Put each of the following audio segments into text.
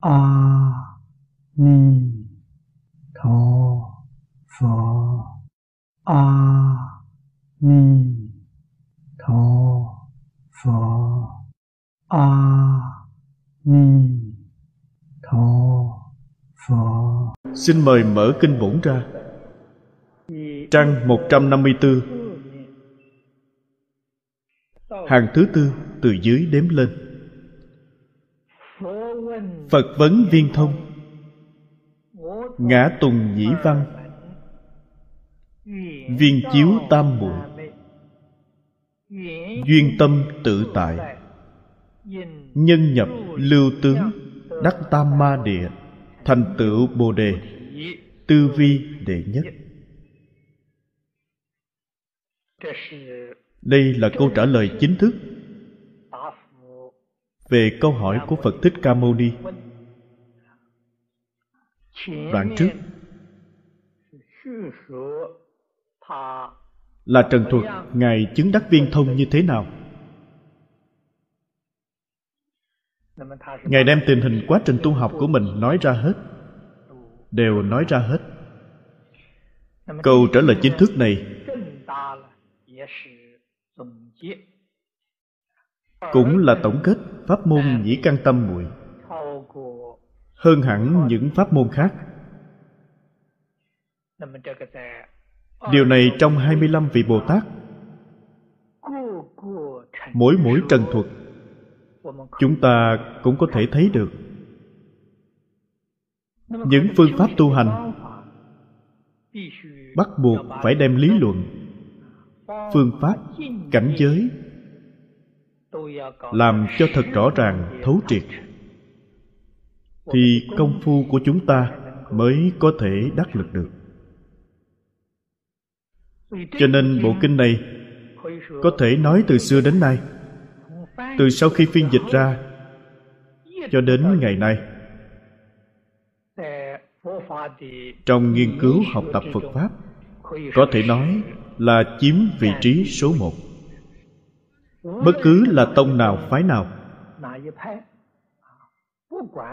a ni tho phở a ni tho phở a ni tho phở Xin mời mở kinh bổn ra. Trang 154 Hàng thứ tư từ dưới đếm lên. Phật vấn viên thông. Ngã tùng nhĩ văn. Viên chiếu tam muội. Duyên tâm tự tại. Nhân nhập lưu tướng, Đắc tam ma địa, Thành tựu bồ đề, Tư vi đệ nhất. Đây là câu trả lời chính thức về câu hỏi của Phật Thích Ca Mâu Ni. Đoạn trước là trần thuật, Ngài chứng đắc viên thông như thế nào. Ngài đem tình hình quá trình tu học của mình nói ra hết Đều nói ra hết Câu trả lời chính thức này cũng là tổng kết pháp môn nhĩ căn tâm muội hơn hẳn những pháp môn khác. Điều này trong 25 vị Bồ Tát. Mỗi mỗi trần thuật, chúng ta cũng có thể thấy được những phương pháp tu hành bắt buộc phải đem lý luận, phương pháp, cảnh giới làm cho thật rõ ràng thấu triệt. thì công phu của chúng ta mới có thể đắc lực được. Cho nên bộ kinh này có thể nói từ xưa đến nay từ sau khi phiên dịch ra cho đến ngày nay. Trong nghiên cứu học tập phật pháp có thể nói là chiếm vị trí số một bất cứ là tông nào, phái nào.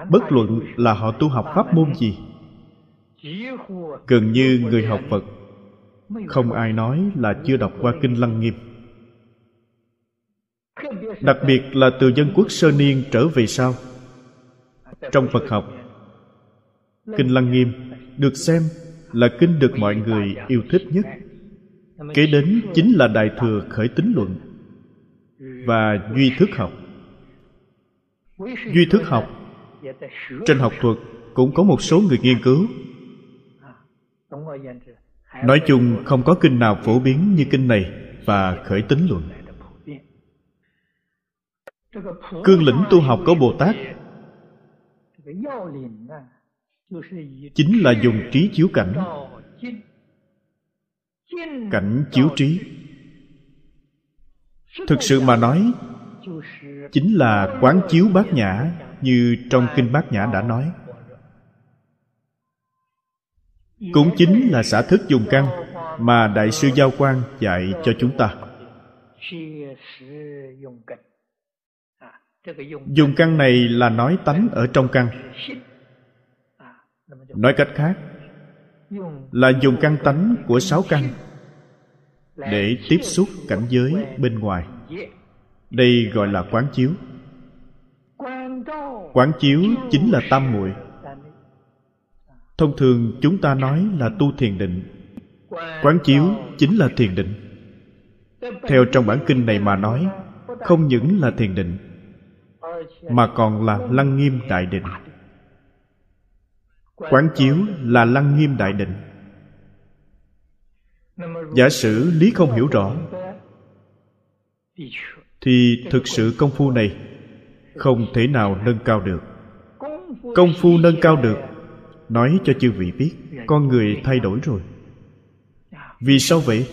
Bất luận là họ tu học pháp môn gì, gần như người học phật, không ai nói là chưa đọc qua kinh lăng nghiêm. Đặc biệt là từ dân quốc sơ niên trở về sau, trong phật học, kinh lăng nghiêm được xem là kinh được mọi người yêu thích nhất. Kế đến chính là đại thừa khởi tính luận và duy thức học. Duy thức học, trên học thuật cũng có một số người nghiên cứu. Nói chung, không có kinh nào phổ biến như kinh này và khởi tính luận. Cương lĩnh tu học của bồ tát chính là dùng trí chiếu cảnh. Cảnh chiếu trí thực sự mà nói, chính là quán chiếu bát nhã như trong kinh bát nhã đã nói. Cũng chính là xả thức dùng căn mà đại sư giao quan dạy cho chúng ta. Dùng căn này là nói tánh ở trong căn nói cách khác, là dùng căn tánh của sáu căn để tiếp xúc cảnh giới bên ngoài. Đây gọi là quán chiếu. Quán chiếu chính là tam muội. Thông thường chúng ta nói là tu thiền định. Quán chiếu chính là thiền định. Theo trong bản kinh này mà nói, không những là thiền định, mà còn là lăng nghiêm đại định. Quán chiếu là lăng nghiêm đại định giả sử lý không hiểu rõ, thì thực sự công phu này không thể nào nâng cao được. Công phu nâng cao được, nói cho chư vị biết, con người thay đổi rồi. Vì sao vậy?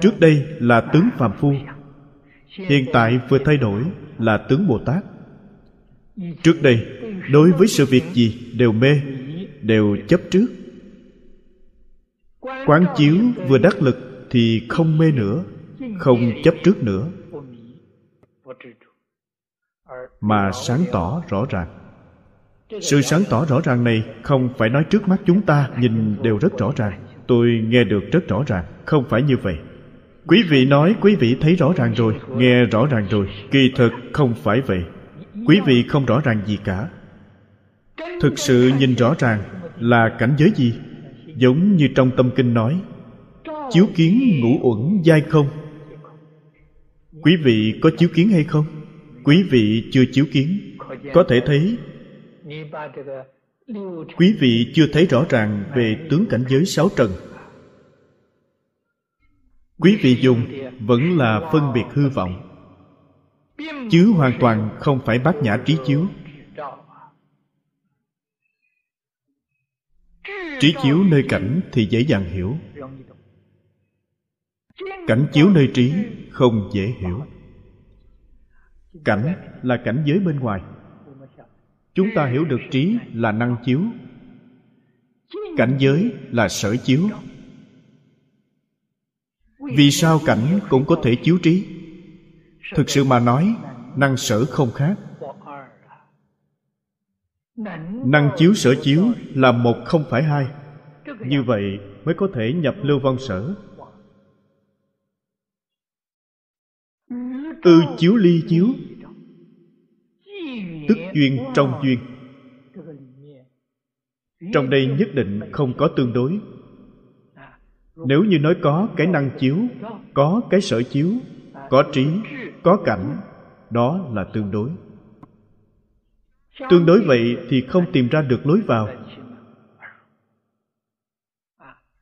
Trước đây là tướng phạm phu, hiện tại vừa thay đổi là tướng bồ tát. Trước đây, đối với sự việc gì đều mê, đều chấp trước quán chiếu vừa đắc lực thì không mê nữa, không chấp trước nữa. Mà sáng tỏ rõ ràng. Sự sáng tỏ rõ ràng này không phải nói trước mắt chúng ta nhìn đều rất rõ ràng. Tôi nghe được rất rõ ràng, không phải như vậy. Quý vị nói quý vị thấy rõ ràng rồi, nghe rõ ràng rồi. Kỳ thực không phải vậy. Quý vị không rõ ràng gì cả. Thực sự nhìn rõ ràng là cảnh giới gì? Giống như trong tâm kinh nói, chiếu kiến ngũ uẩn dai không? Quý vị có chiếu kiến hay không? Quý vị chưa chiếu kiến. Có thể thấy, quý vị chưa thấy rõ ràng về tướng cảnh giới sáu trần. Quý vị dùng vẫn là phân biệt hư vọng, chứ hoàn toàn không phải bát nhã trí chiếu. Trí chiếu nơi cảnh thì dễ dàng hiểu. Cảnh chiếu nơi trí không dễ hiểu. Cảnh là cảnh giới bên ngoài. Chúng ta hiểu được trí là năng chiếu. Cảnh giới là sở chiếu. Vì sao cảnh cũng có thể chiếu trí? Thực sự mà nói, năng sở không khác năng chiếu sở chiếu là một không phải hai. Như vậy mới có thể nhập lưu vong sở. Ư chiếu ly chiếu. Tức duyên trong duyên. Trong đây nhất định không có tương đối. Nếu như nói có cái năng chiếu có cái sở chiếu có trí có cảnh đó là tương đối tương đối vậy thì không tìm ra được lối vào.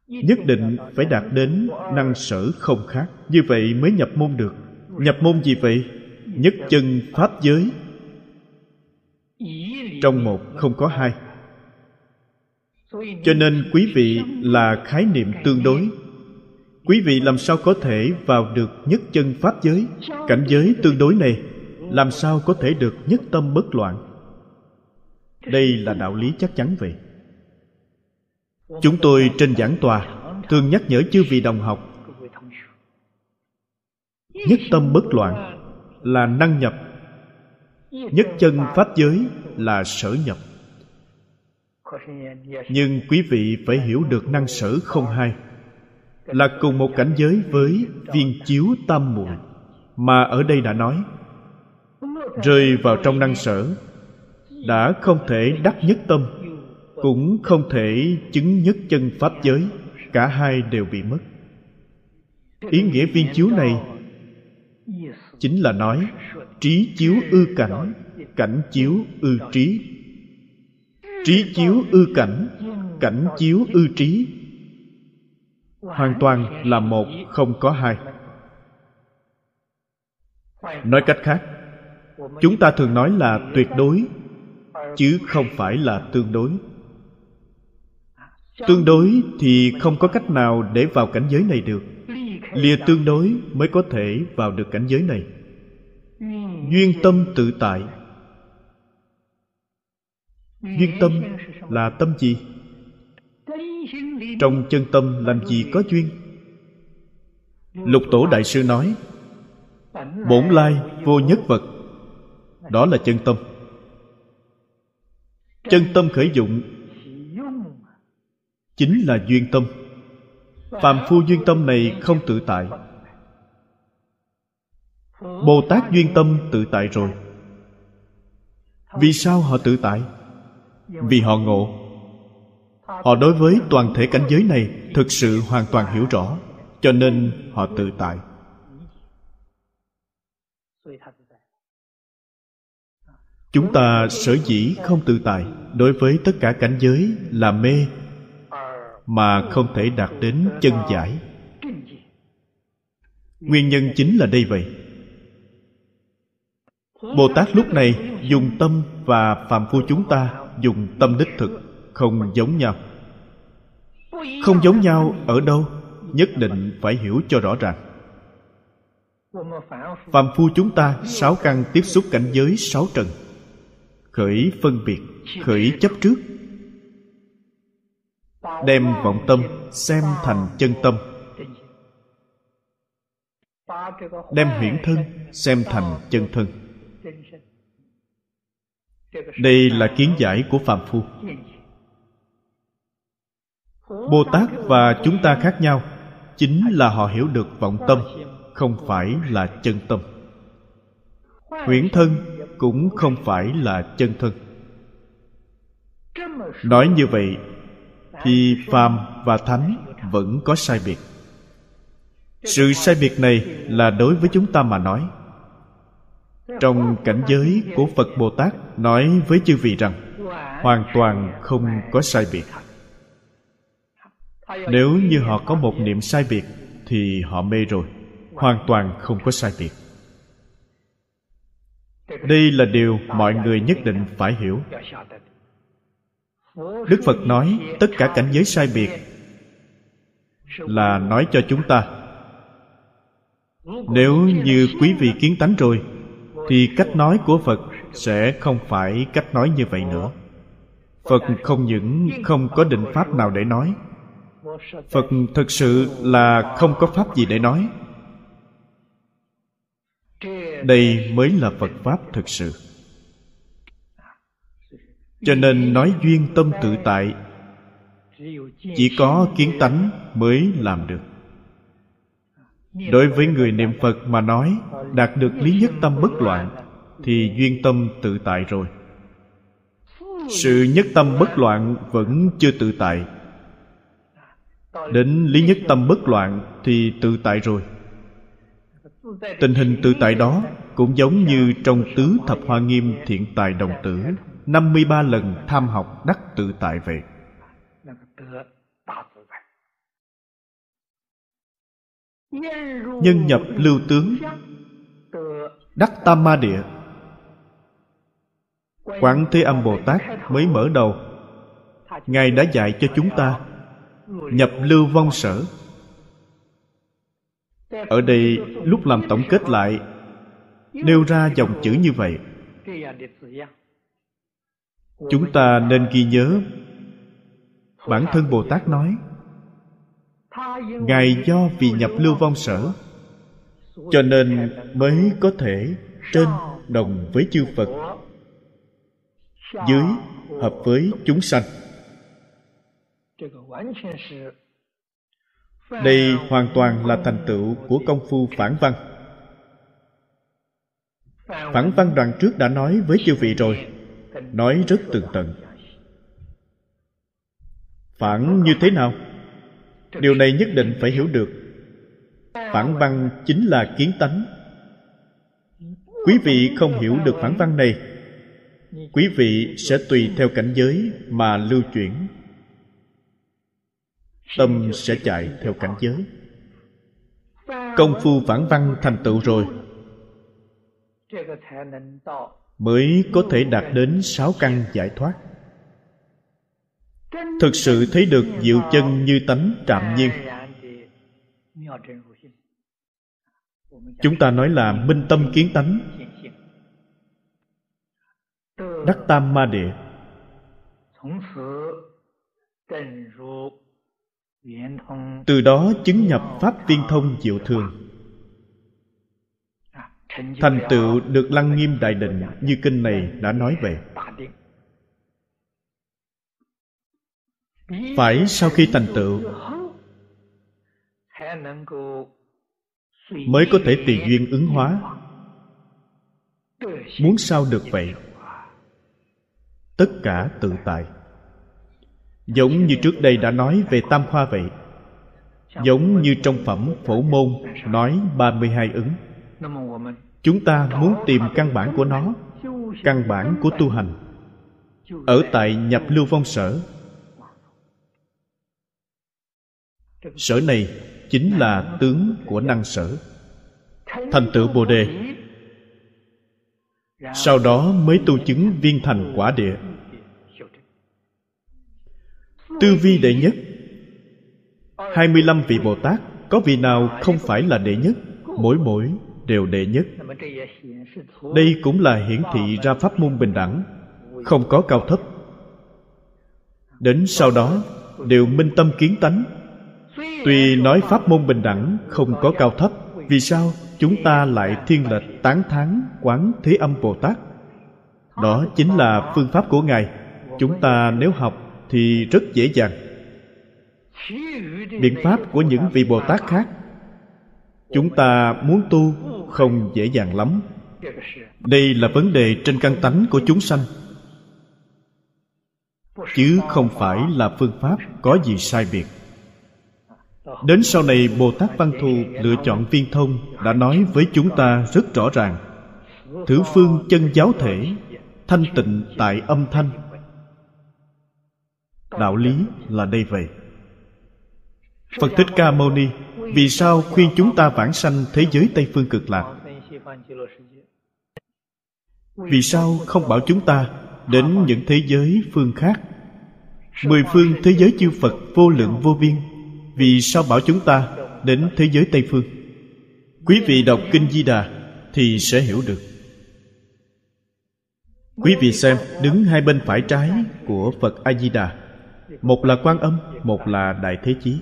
Nhất định phải đạt đến năng sở không khác. Như vậy mới nhập môn được. Nhập môn gì vậy? Nhất chân pháp giới. Trong một không có hai. Cho nên quý vị là khái niệm tương đối. Quý vị làm sao có thể vào được nhất chân pháp giới? Cảnh giới tương đối này, làm sao có thể được nhất tâm bất loạn? Đây là đạo lý chắc chắn vậy chúng tôi trên giảng tòa thường nhắc nhở chư vị đồng học, nhất tâm bất loạn là năng nhập, nhất chân pháp giới là sở nhập. Nhưng quý vị phải hiểu được năng sở không hai, là cùng một cảnh giới với viên chiếu tam muội, mà ở đây đã nói, rơi vào trong năng sở đã không thể đắc nhất tâm, cũng không thể chứng nhất chân pháp giới, cả hai đều bị mất. Ý nghĩa viên chiếu này chính là nói, trí chiếu ư cảnh cảnh chiếu ư trí. Trí chiếu ư cảnh cảnh chiếu ư trí. Hoàn toàn là một, không có hai. Nói cách khác, chúng ta thường nói là tuyệt đối chứ không phải là tương đối. Tương đối thì không có cách nào để vào cảnh giới này được. Lìa tương đối mới có thể vào được cảnh giới này. Duyên tâm tự tại. Duyên tâm là tâm gì? Trong chân tâm làm gì có duyên? Lục tổ đại sư nói, bổn lai vô nhất vật. Đó là chân tâm chân tâm khởi dụng chính là duyên tâm. Phàm phu duyên tâm này không tự tại. Bồ tát duyên tâm tự tại rồi. Vì sao họ tự tại? Vì họ ngộ. Họ đối với toàn thể cảnh giới này thực sự hoàn toàn hiểu rõ, cho nên họ tự tại chúng ta sở dĩ không tự tại đối với tất cả cảnh giới là mê, mà không thể đạt đến chân giải. Nguyên nhân chính là đây vậy. Bồ tát lúc này dùng tâm và phạm phu chúng ta dùng tâm đích thực, không giống nhau. Không giống nhau ở đâu, nhất định phải hiểu cho rõ ràng. Phạm phu chúng ta sáu căn tiếp xúc cảnh giới sáu trần khởi phân biệt, khởi chấp trước. Đem vọng tâm xem thành chân tâm. Đem huyễn thân xem thành chân thân. Đây là kiến giải của phạm phu. Bồ tát và chúng ta khác nhau, chính là họ hiểu được vọng tâm, không phải là chân tâm huyễn thân cũng không phải là chân thân. Nói như vậy, thì phàm và thánh vẫn có sai biệt. Sự sai biệt này là đối với chúng ta mà nói. Trong cảnh giới của phật bồ tát nói với chư vị rằng, hoàn toàn không có sai biệt. Nếu như họ có một niệm sai biệt, thì họ mê rồi, hoàn toàn không có sai biệt đây là điều mọi người nhất định phải hiểu. Đức phật nói, tất cả cảnh giới sai biệt là nói cho chúng ta. Nếu như quý vị kiến tánh rồi, thì cách nói của phật sẽ không phải cách nói như vậy nữa. Phật không những không có định pháp nào để nói. Phật thực sự là không có pháp gì để nói đây mới là phật pháp thực sự. Cho nên nói duyên tâm tự tại, chỉ có kiến tánh mới làm được. Đối với người niệm phật mà nói, đạt được lý nhất tâm bất loạn, thì duyên tâm tự tại rồi. Sự nhất tâm bất loạn vẫn chưa tự tại. Đến lý nhất tâm bất loạn thì tự tại rồi tình hình tự tại đó cũng giống như trong tứ thập hoa nghiêm thiện tài đồng tử 53 lần tham học đắc tự tại về nhân nhập lưu tướng, đắc tam ma địa. Quảng thế âm bồ tát mới mở đầu. Ngài đã dạy cho chúng ta nhập lưu vong sở ở đây, lúc làm tổng kết lại, nêu ra dòng chữ như vậy. Chúng ta nên ghi nhớ. Bản thân bồ tát nói, ngài do vì nhập lưu vong sở, cho nên mới có thể trên đồng với chư phật, dưới hợp với chúng sanh đây hoàn toàn là thành tựu của công phu phản văn. Phản văn đoạn trước đã nói với chư vị rồi, nói rất tường tận. Phản như thế nào? Điều này nhất định phải hiểu được. Phản văn chính là kiến tánh. Quý vị không hiểu được phản văn này, quý vị sẽ tùy theo cảnh giới mà lưu chuyển tâm sẽ chạy theo cảnh giới. Công phu phản văn thành tựu rồi. Mới có thể đạt đến sáu căn giải thoát. Thực sự thấy được diệu chân như tánh trạm nhiên. Chúng ta nói là minh tâm kiến tánh. Đắc tam ma địa từ đó chứng nhập pháp viên thông diệu thường. Thành tựu được lăng nghiêm đại định như kinh này đã nói về. Phải sau khi thành tựu mới có thể tùy duyên ứng hóa. Muốn sao được vậy? Tất cả tự tại giống như trước đây đã nói về tam khoa vậy. Giống như trong phẩm phổ môn nói 32 ứng. Chúng ta muốn tìm căn bản của nó, căn bản của tu hành. Ở tại nhập lưu vong sở. Sở này chính là tướng của năng sở. Thành tựu bồ đề. Sau đó mới tu chứng viên thành quả địa tư vi đệ nhất. 25 vị Bồ Tát, Có vị nào không phải là đệ nhất? Mỗi mỗi đều đệ nhất. Đây cũng là hiển thị ra pháp môn bình đẳng, Không có cao thấp. Đến sau đó, Đều minh tâm kiến tánh. Tuy nói pháp môn bình đẳng Không có cao thấp, Vì sao chúng ta lại thiên lệch tán thán Quán Thế Âm Bồ Tát? Đó chính là phương pháp của ngài. Chúng ta nếu học thì rất dễ dàng. Biện pháp của những vị bồ tát khác, chúng ta muốn tu không dễ dàng lắm. Đây là vấn đề trên căn tánh của chúng sanh. Chứ không phải là phương pháp có gì sai biệt. Đến sau này, bồ tát văn thù lựa chọn viên thông đã nói với chúng ta rất rõ ràng. Thử phương chân giáo thể, thanh tịnh tại âm thanh đạo lý là đây vậy. Phật thích ca mâu ni vì sao khuyên chúng ta vãng sanh thế giới tây phương cực lạc? Vì sao không bảo chúng ta đến những thế giới phương khác? Mười phương thế giới chư phật vô lượng vô biên. Vì sao bảo chúng ta đến thế giới tây phương? Quý vị đọc kinh di đà thì sẽ hiểu được. Quý vị xem đứng hai bên phải trái của phật a di đà một là quan âm, một là đại thế chí.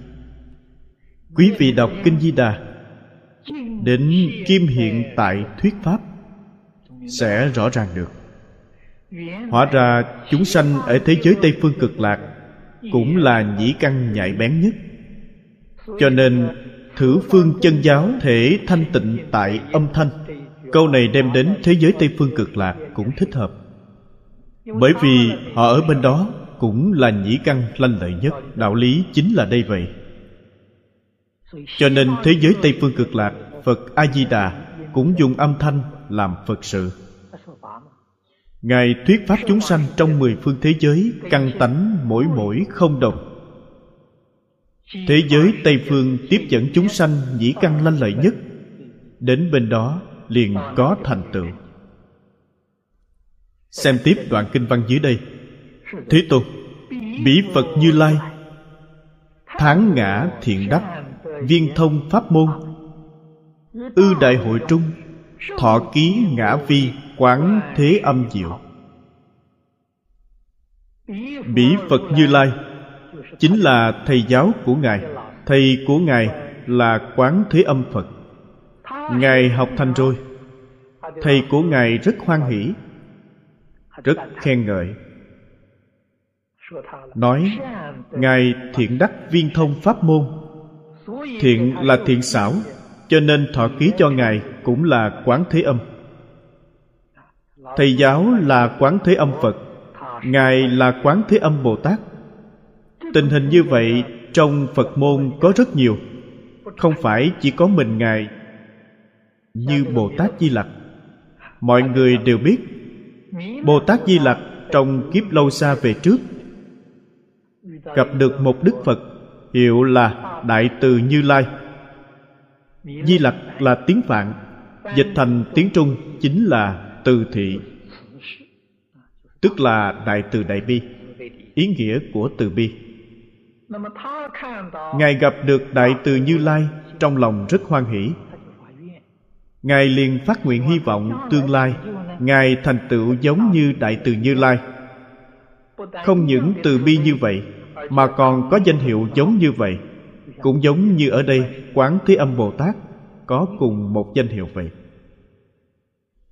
Quý vị đọc kinh di đà, đến kim hiện tại thuyết pháp, sẽ rõ ràng được. Hóa ra chúng sanh ở thế giới tây phương cực lạc cũng là nhĩ căn nhạy bén nhất. Cho nên, thử phương chân giáo thể thanh tịnh tại âm thanh, câu này đem đến thế giới tây phương cực lạc cũng thích hợp. Bởi vì họ ở bên đó cũng là nhĩ căn lanh lợi nhất, đạo lý chính là đây vậy. Cho nên thế giới tây phương cực lạc, phật a di đà cũng dùng âm thanh làm phật sự. Ngài thuyết pháp chúng sanh trong mười phương thế giới căn tánh mỗi mỗi không đồng. Thế giới tây phương tiếp dẫn chúng sanh nhĩ căn lanh lợi nhất, đến bên đó liền có thành tựu. Xem tiếp đoạn kinh văn dưới đây thế tôn bỉ phật như lai tháng ngã thiện đắc, viên thông pháp môn. Ư đại hội trung, thọ ký ngã vi quán thế âm diệu. Bỉ phật như lai, chính là thầy giáo của ngài. Thầy của ngài là quán thế âm phật. Ngài học thành rồi. Thầy của ngài rất hoan hỷ, rất khen ngợi nói ngài thiện đắc viên thông pháp môn. Thiện là thiện xảo, cho nên thọ ký cho ngài cũng là quán thế âm. Thầy giáo là quán thế âm phật, ngài là quán thế âm bồ tát. Tình hình như vậy trong phật môn có rất nhiều, không phải chỉ có mình ngài như bồ tát di lặc. Mọi người đều biết, bồ tát di lặc trong kiếp lâu xa về trước gặp được một đức phật, hiệu là đại từ như lai. Di lặc là tiếng phạn, dịch thành tiếng trung chính là từ thị, tức là đại từ đại bi, ý nghĩa của từ bi. Ngài gặp được đại từ như lai trong lòng rất hoan hỷ. Ngài liền phát nguyện hy vọng tương lai ngài thành tựu giống như đại từ như lai không những từ bi như vậy, mà còn có danh hiệu giống như vậy. Cũng giống như ở đây, quán thế âm bồ tát có cùng một danh hiệu vậy.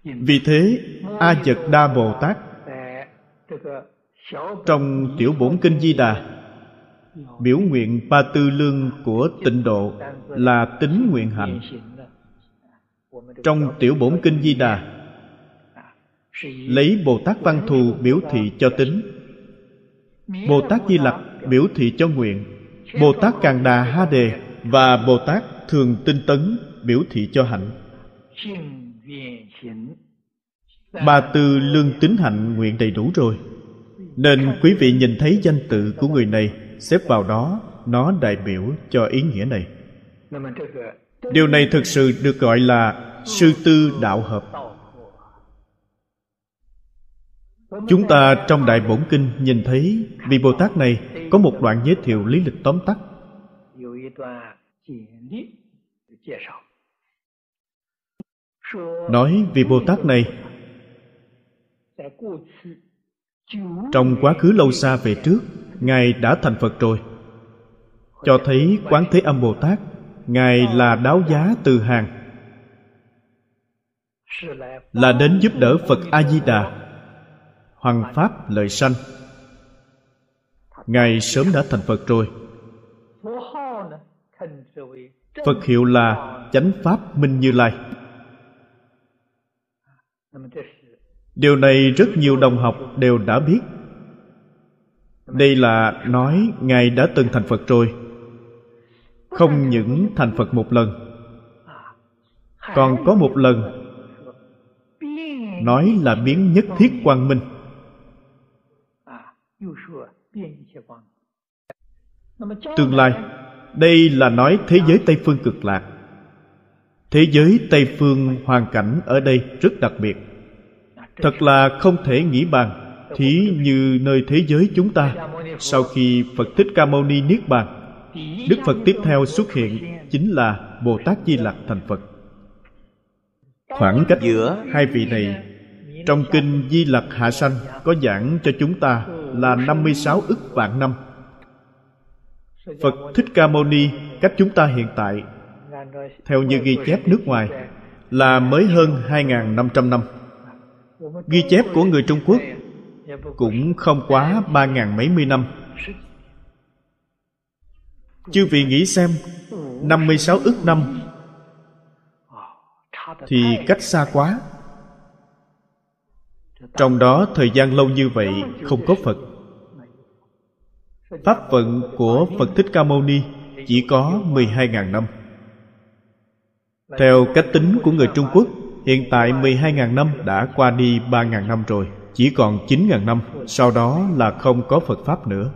Vì thế, a dật đa bồ tát, trong tiểu bổn kinh di đà, biểu nguyện ba tư lương của tịnh độ là tính nguyện hạnh. Trong tiểu bổn kinh di đà, lấy bồ tát văn thù biểu thị cho tính bồ tát di lặc biểu thị cho nguyện. Bồ tát càng đà ha đề và bồ tát thường tinh tấn biểu thị cho hạnh. Ba tư lương tính hạnh nguyện đầy đủ rồi. Nên quý vị nhìn thấy danh tự của người này xếp vào đó nó đại biểu cho ý nghĩa này. Điều này thực sự được gọi là sư tư đạo hợp chúng ta trong đại bổn kinh nhìn thấy vị bồ tát này có một đoạn giới thiệu lý lịch tóm tắt. Nói vị bồ tát này, trong quá khứ lâu xa về trước, ngài đã thành phật rồi. Cho thấy quán thế âm bồ tát, ngài là đáo giá từ hàng. Là đến giúp đỡ phật a di đà. Hoằng Pháp lợi sanh. Ngài sớm đã thành Phật rồi. Phật hiệu là Chánh Pháp Minh Như Lai. Điều này rất nhiều đồng học đều đã biết. Đây là nói Ngài đã từng thành Phật rồi. Không những thành Phật một lần, Còn có một lần Nói là biến nhất thiết quang minh. Tương lai Đây là nói thế giới Tây Phương cực lạc. Thế giới Tây Phương hoàn cảnh ở đây rất đặc biệt. Thật là không thể nghĩ bàn Thí như nơi thế giới chúng ta. Sau khi Phật Thích Ca Mâu Ni Niết Bàn Đức Phật tiếp theo xuất hiện Chính là Bồ Tát Di Lặc thành Phật. Khoảng cách giữa hai vị này trong kinh Di Lặc Hạ Sanh Có giảng cho chúng ta là 56 ức vạn năm. Phật Thích Ca Mâu Ni cách chúng ta hiện tại, theo như ghi chép nước ngoài, là mới hơn 2.500 năm ghi chép của người Trung Quốc cũng không quá ba ngàn mấy mươi năm. Chư vị nghĩ xem 56 ức năm thì cách xa quá trong đó thời gian lâu như vậy không có phật. Pháp vận của phật thích ca mâu ni chỉ có 12.000 năm. Theo cách tính của người Trung Quốc, Hiện tại 12.000 năm đã qua đi 3.000 năm rồi, Chỉ còn 9.000 năm, Sau đó là không có Phật Pháp nữa.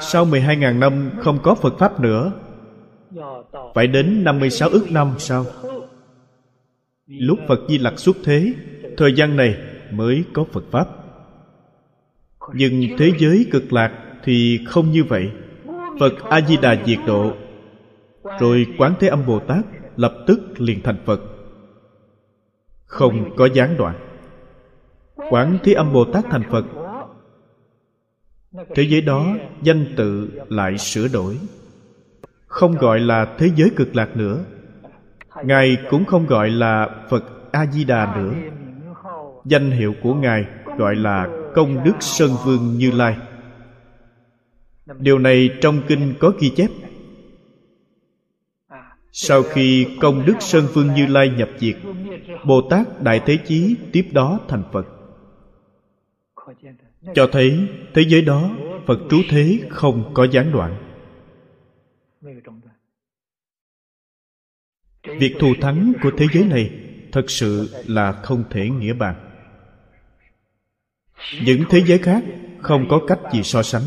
Sau 12.000 năm không có Phật Pháp nữa, Phải đến 56 ức năm sau Lúc Phật Di Lặc xuất thế, Thời gian này mới có Phật Pháp. Nhưng thế giới cực lạc thì không như vậy. Phật A-di-đà diệt độ, Rồi Quán Thế Âm Bồ Tát lập tức liền thành phật. Không có gián đoạn. Quán thế âm bồ tát thành phật. Thế giới đó danh tự lại sửa đổi. Không gọi là thế giới cực lạc nữa. Ngài cũng không gọi là phật a di đà nữa danh hiệu của ngài gọi là công đức sơn vương như lai. Điều này trong kinh có ghi chép. Sau khi công đức Sơn vương Như Lai nhập diệt, Bồ Tát Đại Thế Chí tiếp đó thành Phật. Cho thấy thế giới đó, Phật trú thế không có gián đoạn. Việc thù thắng của thế giới này Thật sự là không thể nghĩa bàn. Những thế giới khác Không có cách gì so sánh.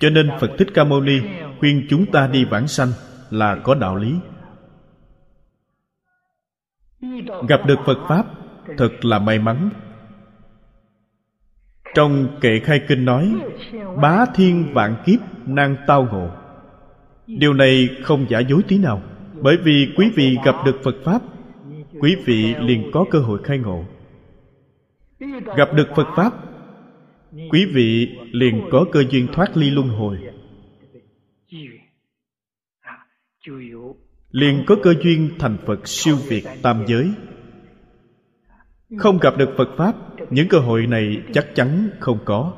Cho nên Phật Thích Ca Mâu Ni khuyên chúng ta đi vãng sanh là có đạo lý. Gặp được phật pháp, thật là may mắn. Trong kệ khai kinh nói, bá thiên vạn kiếp năng tao ngộ. Điều này không giả dối tí nào, bởi vì quý vị gặp được phật pháp, quý vị liền có cơ hội khai ngộ gặp được phật pháp, quý vị liền có cơ duyên thoát ly luân hồi. Liền có cơ duyên thành phật siêu việt tam giới. Không gặp được phật pháp, những cơ hội này chắc chắn không có.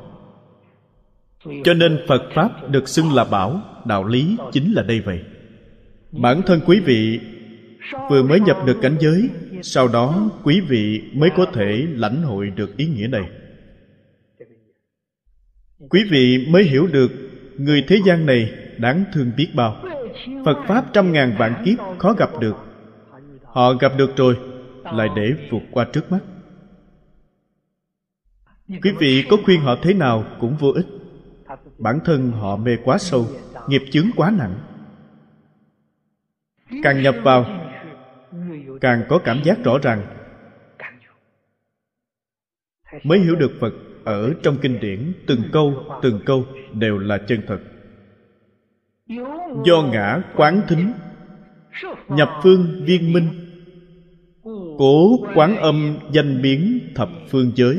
Cho nên phật pháp được xưng là bảo, đạo lý chính là đây vậy. Bản thân quý vị vừa mới nhập được cảnh giới sau đó, quý vị mới có thể lãnh hội được ý nghĩa này. Quý vị mới hiểu được người thế gian này đáng thương biết bao. Phật pháp trăm ngàn vạn kiếp khó gặp được. Họ gặp được rồi, lại để vượt qua trước mắt. Quý vị có khuyên họ thế nào cũng vô ích. Bản thân họ mê quá sâu, nghiệp chướng quá nặng. Càng nhập vào càng có cảm giác rõ ràng. Mới hiểu được phật ở trong kinh điển, từng câu từng câu đều là chân thật. Do ngã quán thính, nhập phương viên minh, cố quán âm danh biến thập phương giới.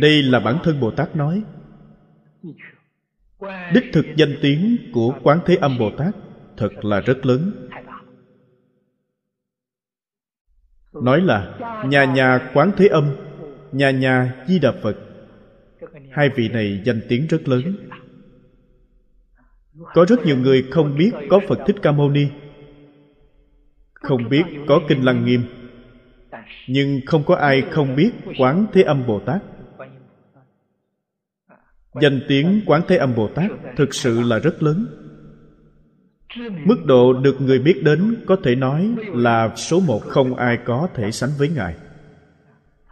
Đây là bản thân bồ tát nói. Đích thực danh tiếng của quán thế âm bồ tát thật là rất lớn nói là, nhà nhà quán thế âm, nhà nhà di đà phật. Hai vị này danh tiếng rất lớn. Có rất nhiều người không biết có phật thích ca mâu ni. Không biết có kinh lăng nghiêm. Nhưng không có ai không biết quán thế âm bồ tát. Danh tiếng quán thế âm bồ tát thực sự là rất lớn mức độ được người biết đến có thể nói là số một không ai có thể sánh với ngài.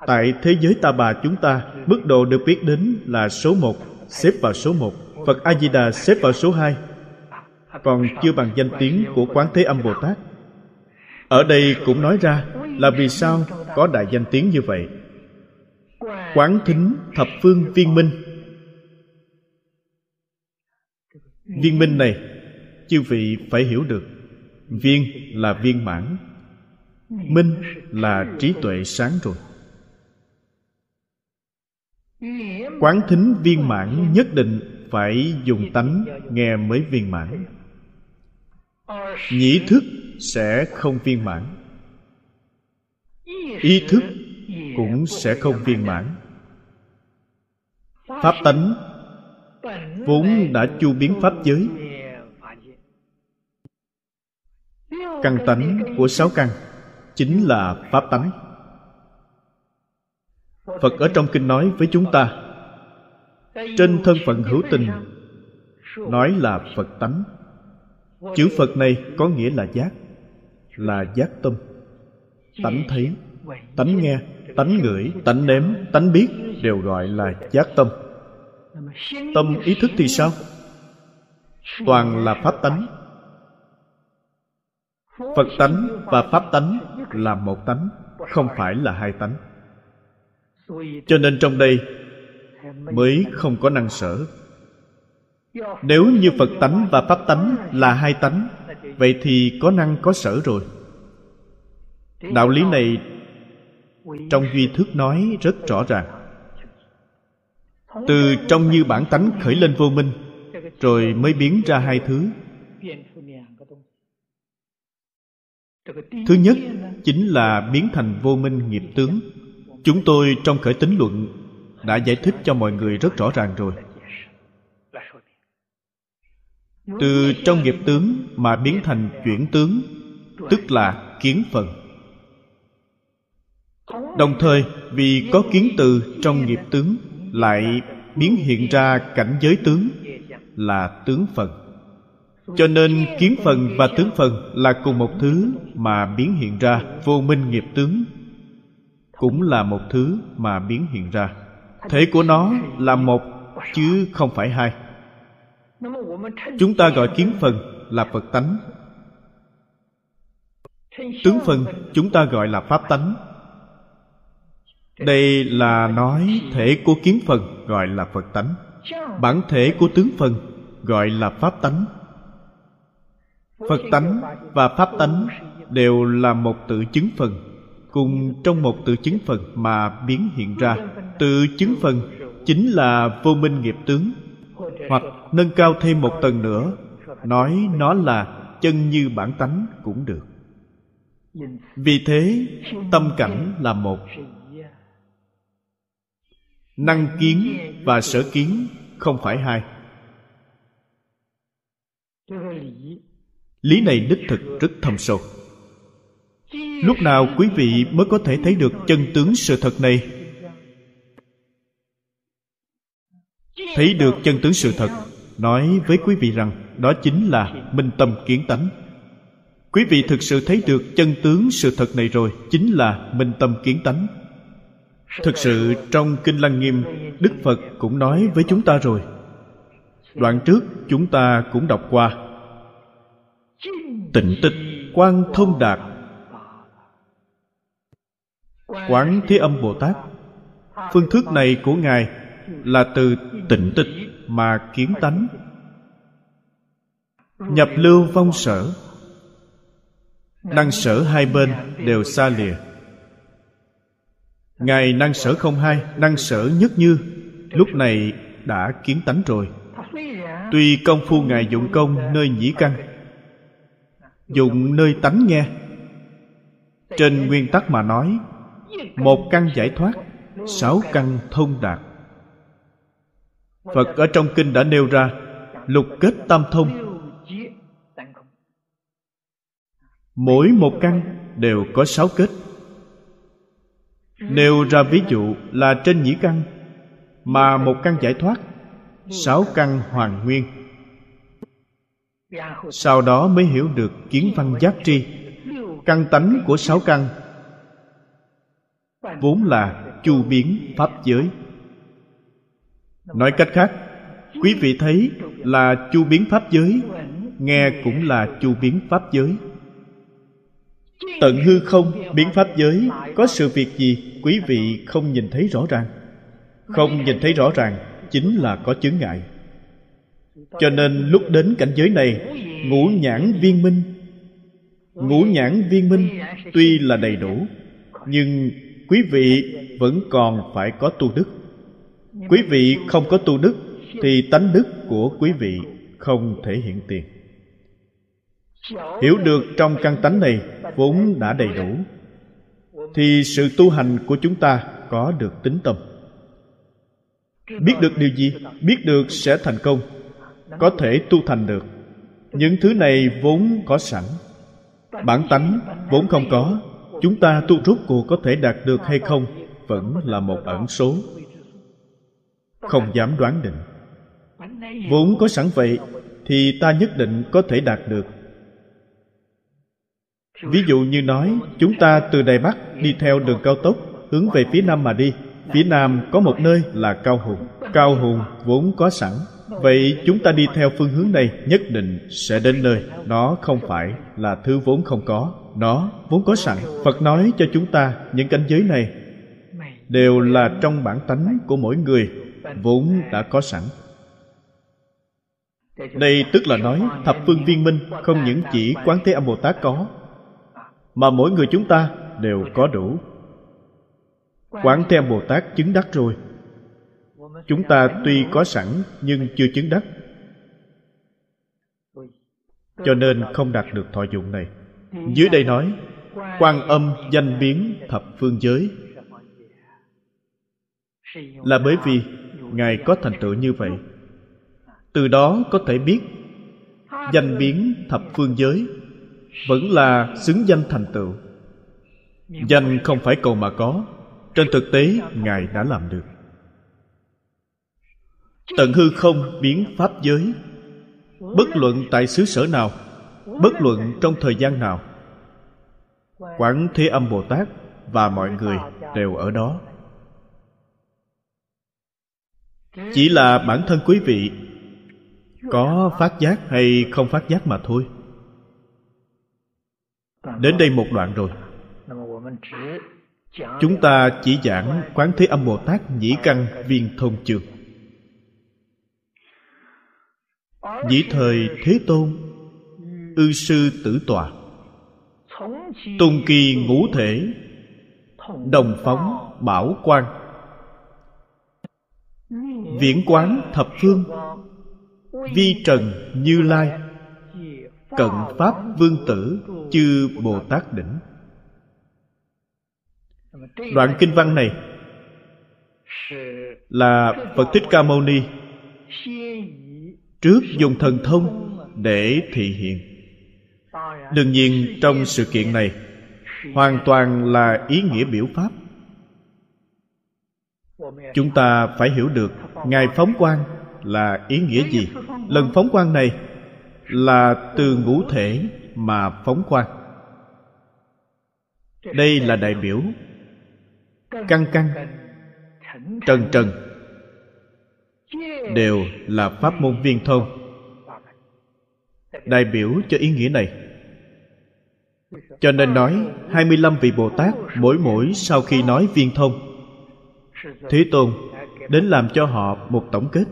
Tại thế giới ta bà chúng ta, mức độ được biết đến là số một, xếp vào số một. Phật a di đà xếp vào số hai. Còn chưa bằng danh tiếng của quán thế âm bồ tát ở đây cũng nói ra là vì sao có đại danh tiếng như vậy. Quán thính thập phương viên minh. Viên minh này chư vị phải hiểu được, viên là viên mãn, minh là trí tuệ sáng rồi. Quán thính viên mãn nhất định phải dùng tánh nghe mới viên mãn. Nhĩ thức sẽ không viên mãn. Ý thức cũng sẽ không viên mãn. Pháp tánh vốn đã chu biến pháp giới căn tánh của sáu căn chính là pháp tánh. Phật ở trong kinh nói với chúng ta, trên thân phận hữu tình, nói là phật tánh. Chữ phật này có nghĩa là giác là giác tâm. Tánh thấy, tánh nghe, tánh ngửi, tánh nếm, tánh biết đều gọi là giác tâm. Tâm ý thức thì sao? Toàn là pháp tánh phật tánh và pháp tánh là một tánh, không phải là hai tánh. Cho nên trong đây mới không có năng sở. Nếu như phật tánh và pháp tánh là hai tánh, vậy thì có năng có sở rồi. Đạo lý này trong duy thức nói rất rõ ràng. Từ trong như bản tánh khởi lên vô minh, rồi mới biến ra hai thứ. Thứ nhất chính là biến thành vô minh nghiệp tướng. Chúng tôi trong khởi tính luận đã giải thích cho mọi người rất rõ ràng rồi. Từ trong nghiệp tướng mà biến thành chuyển tướng, tức là kiến phần. Đồng thời, vì có kiến từ trong nghiệp tướng, lại biến hiện ra cảnh giới tướng là tướng phần cho nên kiến phần và tướng phần là cùng một thứ mà biến hiện ra, vô minh nghiệp tướng cũng là một thứ mà biến hiện ra. Thể của nó là một, chứ không phải hai. Chúng ta gọi kiến phần là phật tánh. Tướng phần chúng ta gọi là pháp tánh. Đây là nói thể của kiến phần gọi là phật tánh. Bản thể của tướng phần gọi là pháp tánh phật tánh và pháp tánh đều là một tự chứng phần. Cùng trong một tự chứng phần mà biến hiện ra. Tự chứng phần chính là vô minh nghiệp tướng. Hoặc nâng cao thêm một tầng nữa, nói nó là chân như bản tánh cũng được. Vì thế, tâm cảnh là một. Năng kiến và sở kiến không phải hai lý này đích thực rất thâm sâu. Lúc nào quý vị mới có thể thấy được chân tướng sự thật này? Thấy được chân tướng sự thật, nói với quý vị rằng đó chính là minh tâm kiến tánh. Quý vị thực sự thấy được chân tướng sự thật này rồi, chính là minh tâm kiến tánh. Thực sự trong kinh lăng nghiêm, đức phật cũng nói với chúng ta rồi. Đoạn trước chúng ta cũng đọc qua tịnh tịch quan thông đạt. Quán thế âm bồ tát. Phương thức này của ngài là từ tịnh tịch mà kiến tánh. Nhập lưu vong sở. Năng sở hai bên đều xa lìa. Ngài năng sở không hai, năng sở nhất như, lúc này đã kiến tánh rồi. Tuy công phu ngài dụng công nơi nhĩ căn dụng nơi tánh nghe. Trên nguyên tắc mà nói, một căn giải thoát, sáu căn thông đạt. Phật ở trong kinh đã nêu ra, lục kết tam thông. Mỗi một căn đều có sáu kết. Nêu ra ví dụ là trên nhĩ căn, mà một căn giải thoát, sáu căn hoàn nguyên sau đó mới hiểu được kiến văn giác tri, căn tánh của sáu căn, vốn là chu biến pháp giới. Nói cách khác, quý vị thấy là chu biến pháp giới, nghe cũng là chu biến pháp giới. Tận hư không biến pháp giới, có sự việc gì quý vị không nhìn thấy rõ ràng? Không nhìn thấy rõ ràng chính là có chướng ngại cho nên lúc đến cảnh giới này, ngũ nhãn viên minh, ngũ nhãn viên minh tuy là đầy đủ, nhưng quý vị vẫn còn phải có tu đức. Quý vị không có tu đức thì tánh đức của quý vị không thể hiện tiền. Hiểu được trong căn tánh này vốn đã đầy đủ, thì sự tu hành của chúng ta có được tính tâm. Biết được điều gì? Biết được sẽ thành công có thể tu thành được. Những thứ này vốn có sẵn. Bản tánh vốn không có. Chúng ta tu rốt cuộc có thể đạt được hay không vẫn là một ẩn số. Không dám đoán định. Vốn có sẵn vậy thì ta nhất định có thể đạt được. Ví dụ như nói, chúng ta từ đài bắc đi theo đường cao tốc, hướng về phía nam mà đi. Phía nam có một nơi là cao hùng. Cao hùng vốn có sẵn vậy chúng ta đi theo phương hướng này nhất định sẽ đến nơi. Nó không phải là thứ vốn không có. Nó vốn có sẵn. Phật nói cho chúng ta những cảnh giới này đều là trong bản tánh của mỗi người, vốn đã có sẵn. Đây tức là nói thập phương viên minh, không những chỉ quán thế âm bồ tát có, mà mỗi người chúng ta đều có đủ. Quán thế âm bồ tát chứng đắc rồi chúng ta tuy có sẵn, nhưng chưa chứng đắc. Cho nên không đạt được thọ dụng này. Dưới đây nói, quan âm danh biến thập phương giới. Là bởi vì ngài có thành tựu như vậy. Từ đó có thể biết, danh biến thập phương giới vẫn là xứng danh thành tựu. Danh không phải cầu mà có, trên thực tế ngài đã làm được tận hư không biến pháp giới. Bất luận tại xứ sở nào, bất luận trong thời gian nào, quán thế âm bồ tát và mọi người đều ở đó. Chỉ là bản thân quý vị, có phát giác hay không phát giác mà thôi. Đến đây một đoạn rồi. Chúng ta chỉ giảng quán thế âm bồ tát nhĩ căn viên thông trường Dĩ thời Thế Tôn, Ư sư tử tọa Tôn kỳ ngũ thể, Đồng phóng bảo quan. Viễn quán thập phương, Vi trần như lai. Cận pháp vương tử Chư Bồ Tát đỉnh. Đoạn kinh văn này Là Phật Thích Ca Mâu Ni trước dùng thần thông để thị hiện. Đương nhiên, trong sự kiện này, hoàn toàn là ý nghĩa biểu pháp. Chúng ta phải hiểu được ngài phóng quang là ý nghĩa gì. Lần phóng quang này là từ ngũ thể mà phóng quang. Đây là đại biểu căng căng, trần trần đều là pháp môn viên thông. Đại biểu cho ý nghĩa này. Cho nên nói 25 vị Bồ Tát mỗi mỗi sau khi nói viên thông. Thế Tôn đến làm cho họ một tổng kết.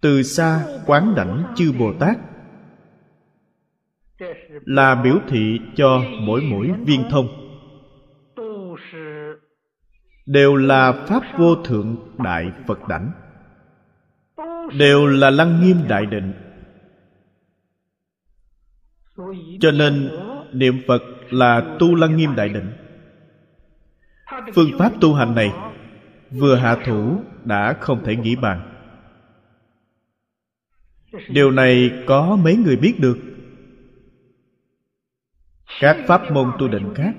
Từ xa quán đảnh chư Bồ Tát Là biểu thị cho mỗi mỗi viên thông đều là pháp vô thượng đại phật đảnh đều là lăng nghiêm đại định. Cho nên, niệm phật là tu lăng nghiêm đại định. Phương pháp tu hành này vừa hạ thủ đã không thể nghĩ bàn. Điều này có mấy người biết được? Các pháp môn tu định khác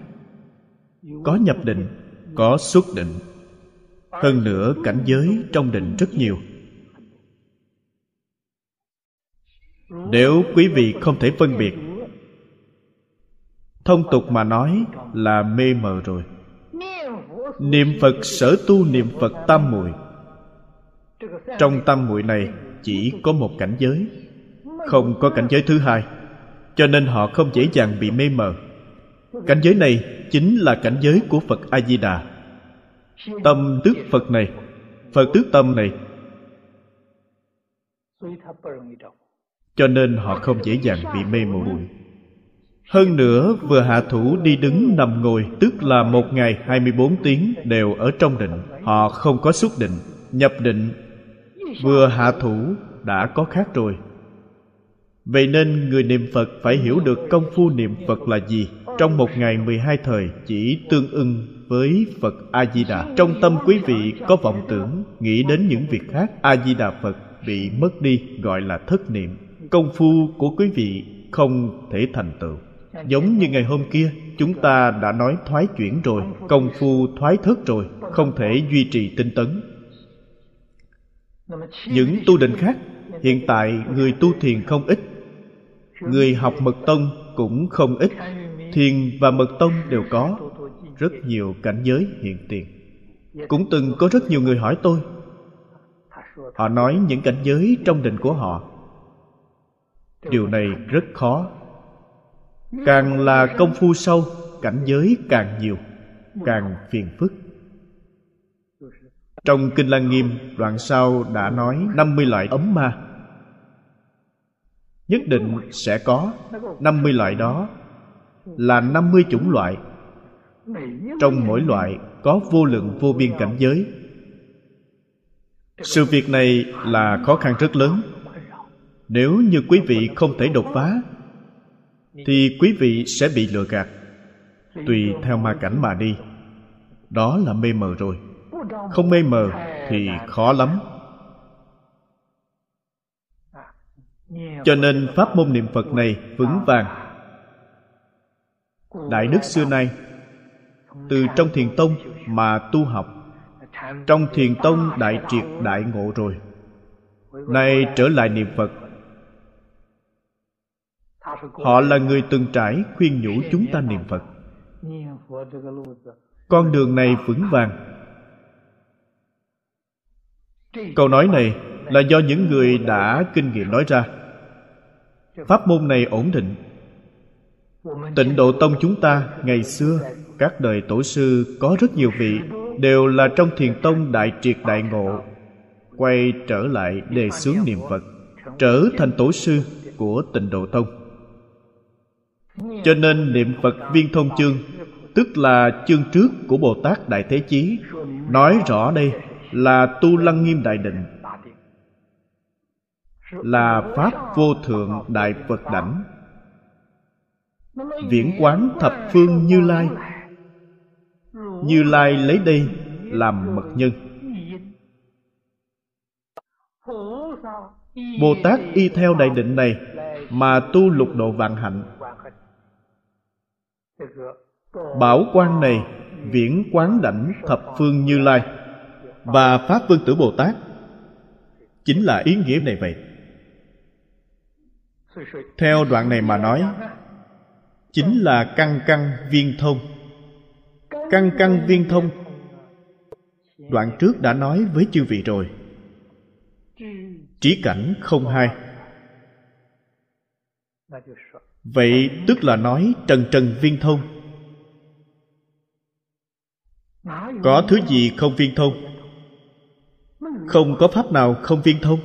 có nhập định có xuất định. Hơn nữa, cảnh giới trong định rất nhiều. Nếu quý vị không thể phân biệt, thông tục mà nói là mê mờ rồi. Niệm phật sở tu niệm phật tam muội. Trong tam muội này chỉ có một cảnh giới, không có cảnh giới thứ hai, cho nên họ không dễ dàng bị mê mờ. Cảnh giới này chính là cảnh giới của phật a di đà tâm tước phật này, phật tước tâm này. Cho nên họ không dễ dàng bị mê muội. Hơn nữa, vừa hạ thủ đi đứng nằm ngồi tức là một ngày 24 tiếng đều ở trong định. Họ không có xuất định, nhập định. Vừa hạ thủ, đã có khác rồi. Vậy nên người niệm phật phải hiểu được công phu niệm phật là gì trong một ngày 12 thời chỉ tương ưng với Phật A-di-đà. Trong tâm quý vị có vọng tưởng, nghĩ đến những việc khác, A-di-đà Phật bị mất đi gọi là thất niệm. Công phu của quý vị không thể thành tựu. Giống như ngày hôm kia, chúng ta đã nói thoái chuyển rồi, công phu thoái thất rồi, không thể duy trì tinh tấn. Những tu định khác, hiện tại người tu thiền không ít, người học mật tông cũng không ít thiền và mật tông đều có rất nhiều cảnh giới hiện tiền. Cũng từng có rất nhiều người hỏi tôi. Họ nói những cảnh giới trong định của họ. Điều này rất khó. Càng là công phu sâu, cảnh giới càng nhiều, càng phiền phức. Trong Kinh Lăng Nghiêm, đoạn sau đã nói 50 loại ấm ma. Nhất định sẽ có 50 loại đó là 50 chủng loại. Trong mỗi loại có vô lượng vô biên cảnh giới. Sự việc này là khó khăn rất lớn. Nếu như quý vị không thể đột phá, Thì quý vị sẽ bị lừa gạt, Tùy theo ma cảnh mà đi. Đó là mê mờ rồi. Không mê mờ thì khó lắm. Cho nên pháp môn niệm Phật này vững vàng đại đức xưa nay, từ trong thiền tông mà tu học, trong thiền tông đại triệt đại ngộ rồi. Nay trở lại niệm phật. Họ là người từng trải khuyên nhủ chúng ta niệm phật. Con đường này vững vàng. Câu nói này là do những người đã kinh nghiệm nói ra. Pháp môn này ổn định. Tịnh độ tông chúng ta, ngày xưa, Các đời tổ sư có rất nhiều vị, Đều là trong thiền tông đại triệt đại ngộ. Quay trở lại đề xướng niệm Phật, Trở thành tổ sư của tịnh độ tông. Cho nên niệm Phật viên thông chương, Tức là chương trước của Bồ Tát Đại Thế Chí, Nói rõ đây là tu lăng nghiêm đại định, Là Pháp vô thượng đại Phật đảnh viễn quán thập phương như lai. Như lai lấy đây làm mật nhân. Bồ tát y theo đại định này mà tu lục độ vạn hạnh. Bảo quan này viễn quán đảnh thập phương như lai và pháp vương tử bồ tát chính là ý nghĩa này vậy. Theo đoạn này mà nói chính là căn căn viên thông. Căn căn viên thông. Đoạn trước đã nói với chư vị rồi. Trí cảnh không hai. Vậy tức là nói trần trần viên thông. Có thứ gì không viên thông? Không có pháp nào không viên thông.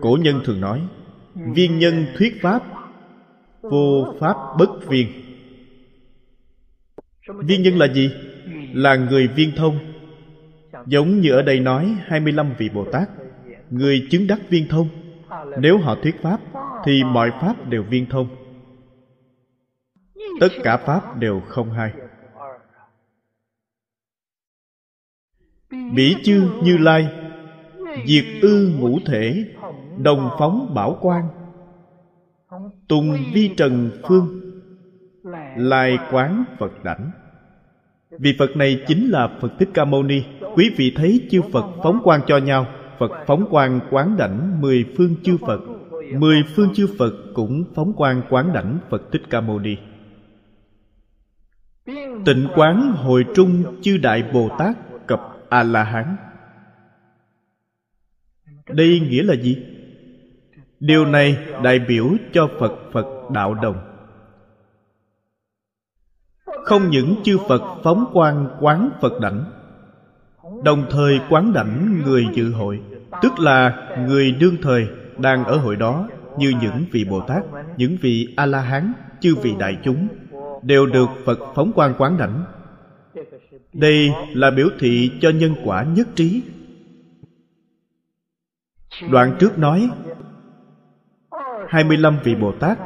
Cổ nhân thường nói, viên nhân thuyết pháp vô pháp bất viên. Viên nhân là gì? Là người viên thông. Giống như ở đây nói 25 vị Bồ Tát. Người chứng đắc viên thông. Nếu họ thuyết Pháp, Thì mọi Pháp đều viên thông. Tất cả pháp đều không hai. Bỉ chư như lai, diệt ư ngũ thể, đồng phóng bảo quan tùng vi trần phương, lai quán phật đảnh. Vị phật này chính là phật thích ca mâu ni. Quý vị thấy chư phật phóng quang cho nhau. Phật phóng quang quán đảnh mười phương chư phật. Mười phương chư phật cũng phóng quang quán đảnh phật thích ca mâu ni. Tịnh quán hồi trung chư đại bồ tát cập a la hán. Đây nghĩa là gì? Điều này đại biểu cho phật phật đạo đồng. Không những chư phật phóng quang quán phật đảnh, đồng thời quán đảnh người dự hội, tức là người đương thời đang ở hội đó, như những vị bồ tát, những vị a la hán chư vị đại chúng, đều được phật phóng quang quán đảnh. Đây là biểu thị cho nhân quả nhất trí. Đoạn trước nói 25 vị Bồ Tát.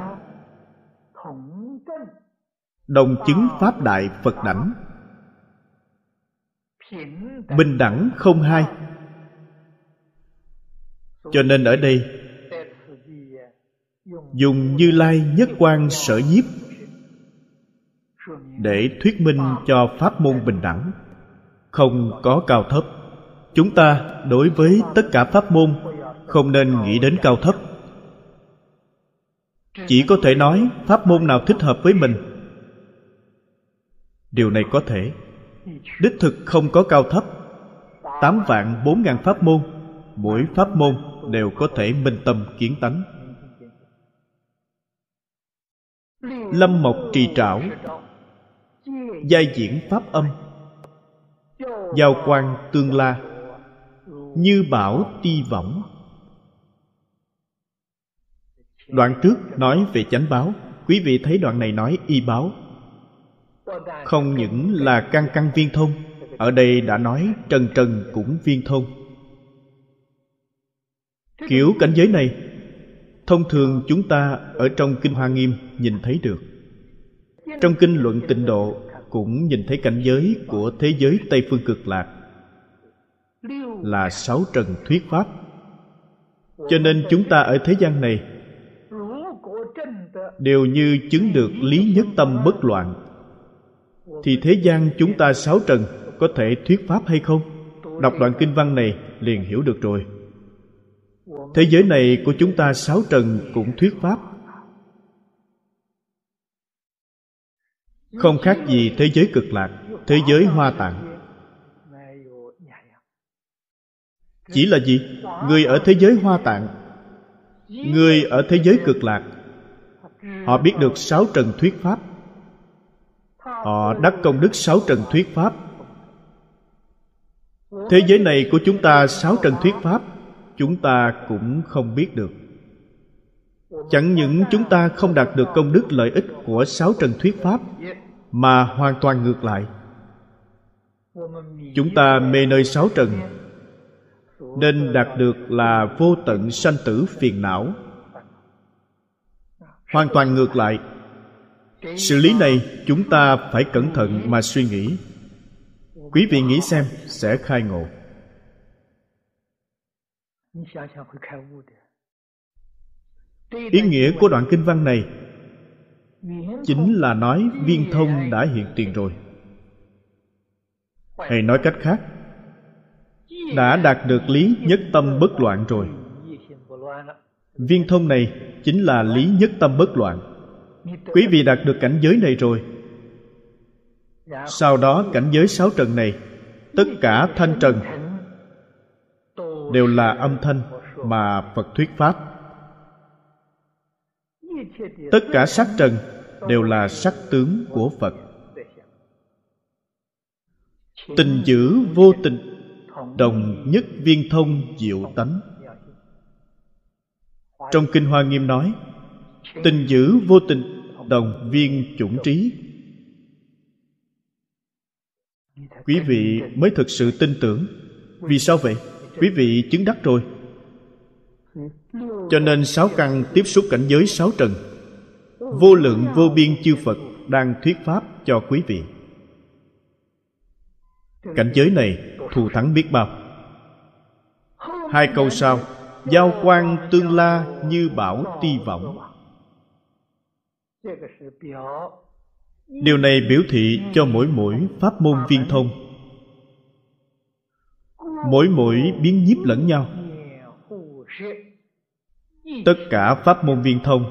Đồng chứng Pháp Đại Phật đảnh bình đẳng không hai. Cho nên ở đây, dùng như lai nhất quan sở nhiếp để thuyết minh cho pháp môn bình đẳng không có cao thấp. Chúng ta đối với tất cả pháp môn không nên nghĩ đến cao thấp chỉ có thể nói pháp môn nào thích hợp với mình. Điều này có thể. Đích thực không có cao thấp. Tám vạn bốn ngàn pháp môn, mỗi pháp môn đều có thể minh tâm kiến tánh. Lâm mộc trì trảo, giai diễn pháp âm. Giao quan tương la, như bảo ti võng đoạn trước nói về chánh báo. Quý vị thấy đoạn này nói y báo. Không những là căn căn viên thông, ở đây đã nói trần trần cũng viên thông. Kiểu cảnh giới này, thông thường chúng ta ở trong kinh hoa nghiêm nhìn thấy được. Trong kinh luận tịnh độ cũng nhìn thấy cảnh giới của thế giới tây phương cực lạc là sáu trần thuyết pháp. Cho nên chúng ta ở thế gian này đều như chứng được lý nhất tâm bất loạn. Thì thế gian chúng ta sáu trần có thể thuyết pháp hay không? Đọc đoạn kinh văn này liền hiểu được rồi. Thế giới này của chúng ta sáu trần cũng thuyết pháp. Không khác gì thế giới cực lạc, thế giới hoa tạng. Chỉ là gì? Người ở thế giới hoa tạng. Người ở thế giới cực lạc họ biết được sáu trần thuyết pháp. Họ đắc công đức sáu trần thuyết pháp. Thế giới này của chúng ta sáu trần thuyết pháp, chúng ta cũng không biết được. Chẳng những chúng ta không đạt được công đức lợi ích của sáu trần thuyết pháp, mà hoàn toàn ngược lại. Chúng ta mê nơi sáu trần, nên đạt được là vô tận sanh tử phiền não hoàn toàn ngược lại. Sự lý này chúng ta phải cẩn thận mà suy nghĩ. Quý vị nghĩ xem, sẽ khai ngộ. Ý nghĩa của đoạn kinh văn này chính là nói viên thông đã hiện tiền rồi. Hay nói cách khác, đã đạt được lý nhất tâm bất loạn rồi viên thông này chính là lý nhất tâm bất loạn. Quý vị đạt được cảnh giới này rồi. Sau đó cảnh giới sáu trần này, tất cả thanh trần đều là âm thanh mà phật thuyết pháp. Tất cả sắc trần đều là sắc tướng của phật. Tình dữ vô tình, đồng nhất viên thông diệu tánh trong kinh hoa nghiêm nói, tình dữ vô tình, đồng viên chủng trí. Quý vị mới thực sự tin tưởng. Vì sao vậy? Quý vị chứng đắc rồi. Cho nên sáu căn tiếp xúc cảnh giới sáu trần, vô lượng vô biên chư phật đang thuyết pháp cho quý vị. Cảnh giới này thù thắng biết bao. Hai câu sau giao quan tương la như bảo ti võng. Điều này biểu thị cho mỗi mỗi pháp môn viên thông. Mỗi mỗi biến nhiếp lẫn nhau. Tất cả pháp môn viên thông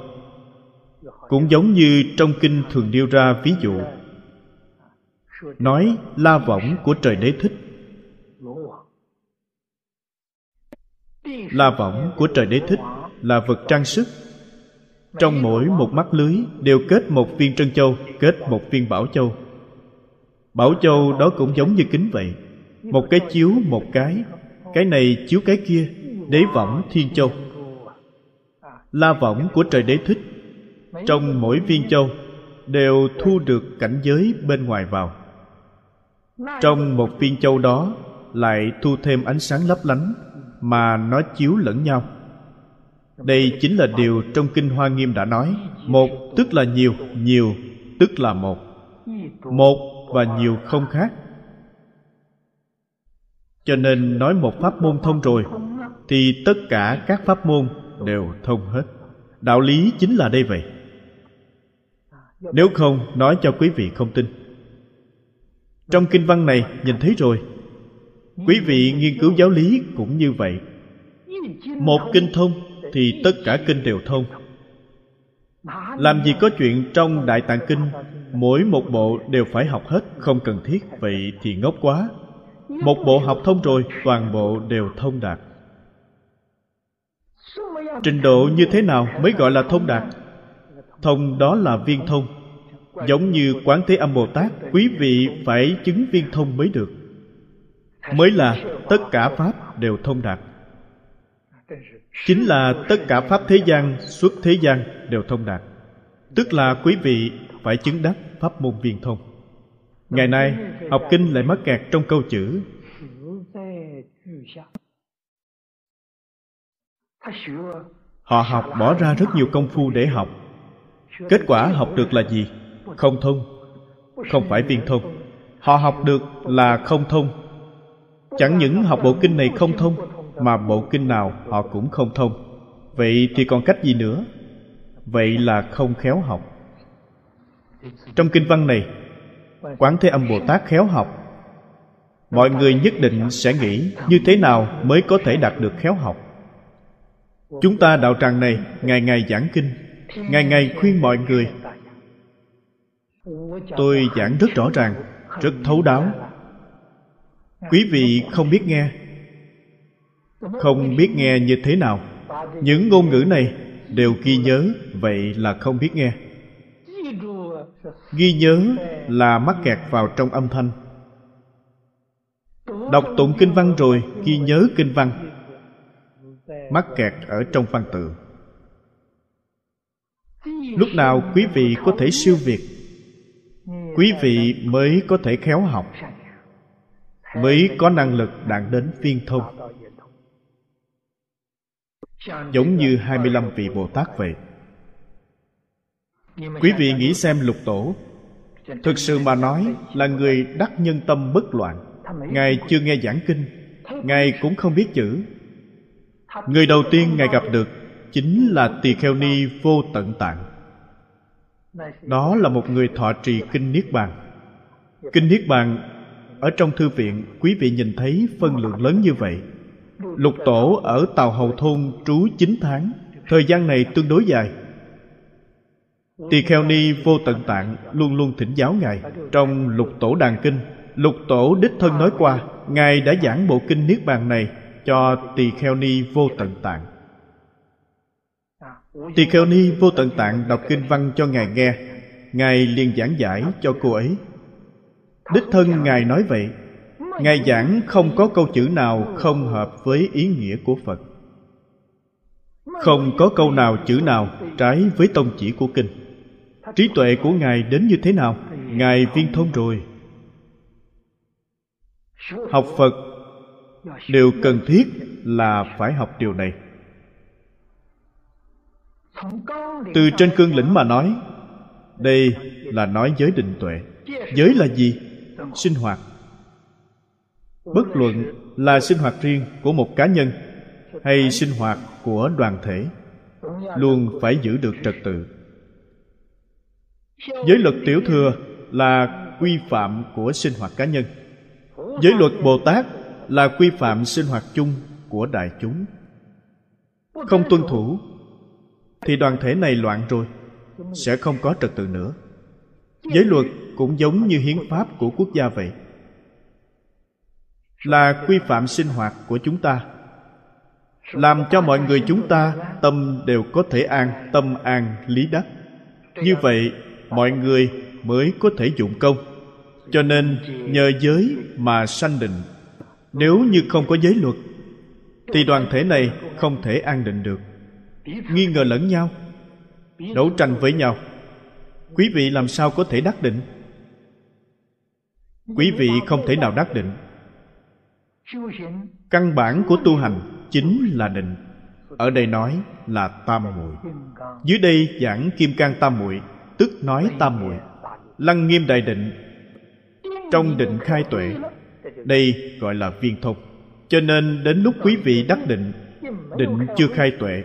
cũng giống như trong kinh thường nêu ra ví dụ. Nói la võng của trời đế thích. La võng của trời đế thích là vật trang sức. Trong mỗi một mắt lưới đều kết một viên trân châu, kết một viên bảo châu. Bảo châu đó cũng giống như kính vậy, một cái chiếu một cái cái này chiếu cái kia, đế võng thiên châu. La võng của trời đế thích trong mỗi viên châu đều thu được cảnh giới bên ngoài vào. Trong một viên châu đó lại thu thêm ánh sáng lấp lánh mà nó chiếu lẫn nhau. Đây chính là điều trong kinh hoa nghiêm đã nói, một tức là nhiều nhiều tức là một một và nhiều không khác. Cho nên nói một pháp môn thông rồi, thì tất cả các pháp môn đều thông hết. Đạo lý chính là đây vậy. Nếu không, nói cho quý vị không tin. Trong kinh văn này, nhìn thấy rồi quý vị nghiên cứu giáo lý cũng như vậy. Một kinh thông thì tất cả kinh đều thông. Làm gì có chuyện trong đại tạng kinh, mỗi một bộ đều phải học hết, không cần thiết, vậy thì ngốc quá. Một bộ học thông rồi, toàn bộ đều thông đạt. Trình độ như thế nào mới gọi là thông đạt? Thông đó là viên thông. Giống như quán thế âm bồ tát, quý vị phải chứng viên thông mới được mới là tất cả pháp đều thông đạt. Chính là tất cả pháp thế gian xuất thế gian đều thông đạt. Tức là quý vị phải chứng đắc pháp môn viên thông. Ngày nay, học kinh lại mắc kẹt trong câu chữ. Họ học bỏ ra rất nhiều công phu để học. Kết quả học được là gì? Không thông. Không phải viên thông. Họ học được là không thông chẳng những học bộ kinh này không thông, mà bộ kinh nào họ cũng không thông. Vậy thì còn cách gì nữa? Vậy là không khéo học. Trong kinh văn này, quán thế âm bồ tát khéo học. Mọi người nhất định sẽ nghĩ như thế nào mới có thể đạt được khéo học. Chúng ta đạo tràng này ngày ngày giảng kinh, ngày ngày khuyên mọi người. Tôi giảng rất rõ ràng, rất thấu đáo quý vị không biết nghe. Không biết nghe như thế nào. Những ngôn ngữ này đều ghi nhớ, vậy là không biết nghe. Ghi nhớ là mắc kẹt vào trong âm thanh. Đọc tụng kinh văn rồi ghi nhớ kinh văn. Mắc kẹt ở trong văn tự. Lúc nào quý vị có thể siêu việt, quý vị mới có thể khéo học mới có năng lực đạt đến viên thông. Giống như 25 vị Bồ Tát vậy. Quý vị nghĩ xem lục tổ. Thực sự mà nói là người đắc nhân tâm bất loạn. Ngài chưa nghe giảng kinh. Ngài cũng không biết chữ. Người đầu tiên Ngài gặp được Chính là Tỳ Kheo Ni Vô Tận Tạng. Đó là một người thọ trì Kinh Niết Bàn. Kinh Niết Bàn ở trong thư viện, Quý vị nhìn thấy phân lượng lớn như vậy. Lục tổ ở Tàu Hầu Thôn trú 9 tháng. Thời gian này tương đối dài. Tỳ Kheo Ni Vô Tận Tạng luôn luôn thỉnh giáo Ngài Trong lục tổ đàn kinh. Lục tổ đích thân nói qua, Ngài đã giảng bộ kinh Niết Bàn này Cho Tỳ Kheo Ni Vô Tận Tạng. Tỳ Kheo Ni Vô Tận Tạng đọc kinh văn cho Ngài nghe. Ngài liền giảng giải cho cô ấy. Đích thân Ngài nói vậy. Ngài giảng không có câu chữ nào không hợp với ý nghĩa của Phật. Không có câu nào chữ nào trái với tông chỉ của kinh. Trí tuệ của Ngài đến như thế nào? Ngài viên thông rồi. Học Phật Điều cần thiết là phải học điều này. Từ trên cương lĩnh mà nói, đây là nói giới định tuệ. Giới là gì? Sinh hoạt. Bất luận là sinh hoạt riêng của một cá nhân hay sinh hoạt của đoàn thể, luôn phải giữ được trật tự. Giới luật tiểu thừa là quy phạm của sinh hoạt cá nhân. Giới luật bồ tát là quy phạm sinh hoạt chung của đại chúng. Không tuân thủ, thì đoàn thể này loạn rồi, sẽ không có trật tự nữa. Giới luật cũng giống như hiến pháp của quốc gia vậy. Là quy phạm sinh hoạt của chúng ta. Làm cho mọi người chúng ta tâm đều có thể an, tâm an lý đắc. Như vậy, mọi người mới có thể dụng công. Cho nên, nhờ giới mà sanh định. Nếu như không có giới luật, thì đoàn thể này không thể an định được. Nghi ngờ lẫn nhau, đấu tranh với nhau. Quý vị làm sao có thể đắc định? Quý vị không thể nào đắc định. Căn bản của tu hành chính là định. Ở đây nói là tam muội. Dưới đây giảng kim cang tam muội, tức nói tam muội. Lăng nghiêm đại định, trong định khai tuệ, đây gọi là viên thông. Cho nên đến lúc quý vị đắc định định chưa khai tuệ.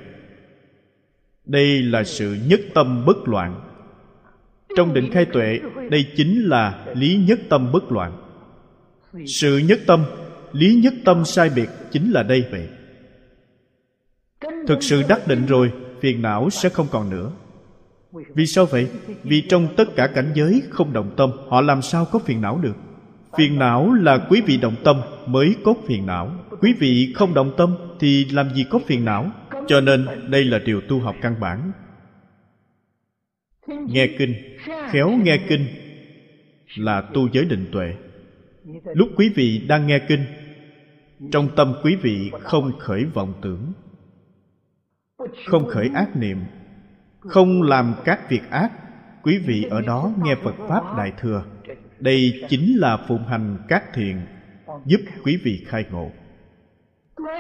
Đây là sự nhất tâm bất loạn trong định khai tuệ, đây chính là lý nhất tâm bất loạn. Sự nhất tâm, lý nhất tâm sai biệt chính là đây vậy. Thực sự đắc định rồi, phiền não sẽ không còn nữa. Vì sao vậy? Vì trong tất cả cảnh giới không động tâm, họ làm sao có phiền não được? Phiền não là quý vị động tâm mới có phiền não. Quý vị không động tâm thì làm gì có phiền não? Cho nên đây là điều tu học căn bản nghe kinh. Khéo nghe kinh là tu giới định tuệ. Lúc quý vị đang nghe kinh, trong tâm quý vị không khởi vọng tưởng, không khởi ác niệm, không làm các việc ác, quý vị ở đó nghe phật pháp đại thừa. Đây chính là phụng hành các thiện giúp quý vị khai ngộ.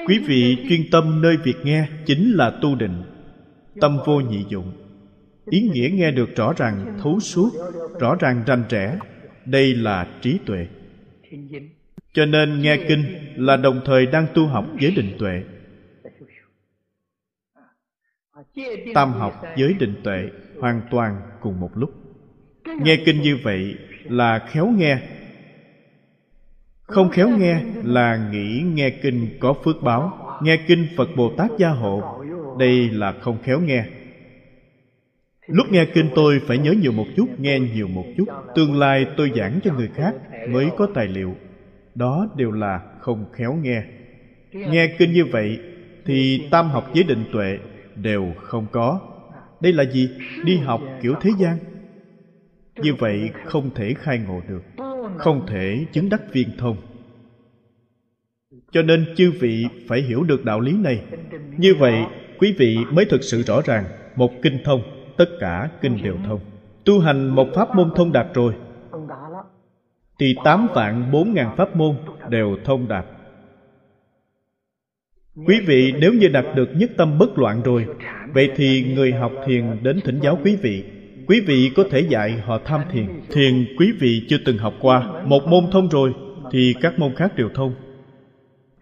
Quý vị chuyên tâm nơi việc nghe chính là tu định, tâm vô nhị dụng ý nghĩa nghe được rõ ràng thấu suốt, rõ ràng rành rẽ. Đây là trí tuệ. Cho nên nghe kinh là đồng thời đang tu học giới định tuệ. Tam học giới định tuệ hoàn toàn cùng một lúc. Nghe kinh như vậy là khéo nghe. Không khéo nghe là nghĩ nghe kinh có phước báo. Nghe kinh phật bồ tát gia hộ. Đây là không khéo nghe lúc nghe kinh tôi phải nhớ nhiều một chút, nghe nhiều một chút. Tương lai tôi giảng cho người khác mới có tài liệu. Đó đều là không khéo nghe. Nghe kinh như vậy thì tam học giới định tuệ đều không có. Đây là gì? Đi học kiểu thế gian. Như vậy không thể khai ngộ được, không thể chứng đắc viên thông. Cho nên chư vị phải hiểu được đạo lý này. Như vậy, quý vị mới thực sự rõ ràng một kinh thông tất cả kinh đều thông. Tu hành một pháp môn thông đạt rồi. Thì tám vạn bốn ngàn pháp môn đều thông đạt. Quý vị, nếu như đạt được nhất tâm bất loạn rồi, vậy thì người học thiền đến thỉnh giáo quý vị. Quý vị có thể dạy họ tham thiền. Thiền quý vị chưa từng học qua. Một môn thông rồi, thì các môn khác đều thông.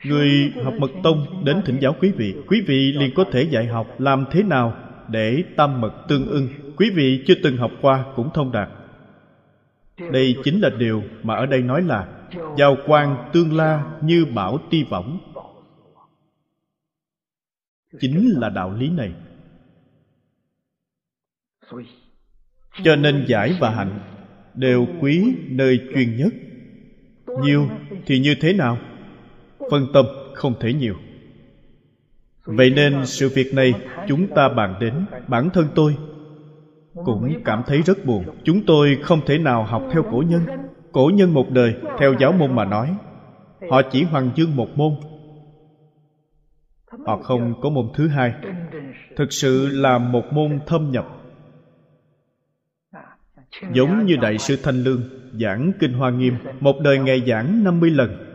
Người học mật tông đến thỉnh giáo quý vị. Quý vị liền có thể dạy học làm thế nào để tam mật tương ưng. Quý vị chưa từng học qua cũng thông đạt. Đây chính là điều mà ở đây nói là giao quan tương la như bảo ti võng. Chính là đạo lý này. Cho nên giải và hạnh đều quý nơi chuyên nhất. Nhiều thì như thế nào? Phân tâm không thể nhiều vậy nên sự việc này chúng ta bàn đến bản thân tôi. Cũng cảm thấy rất buồn. Chúng tôi không thể nào học theo cổ nhân. Cổ nhân một đời, theo giáo môn mà nói. Họ chỉ hoàng dương một môn. Họ không có môn thứ hai. Thực sự là một môn thâm nhập. Giống như đại sư thanh lương giảng kinh hoa nghiêm, một đời ngày giảng 50 lần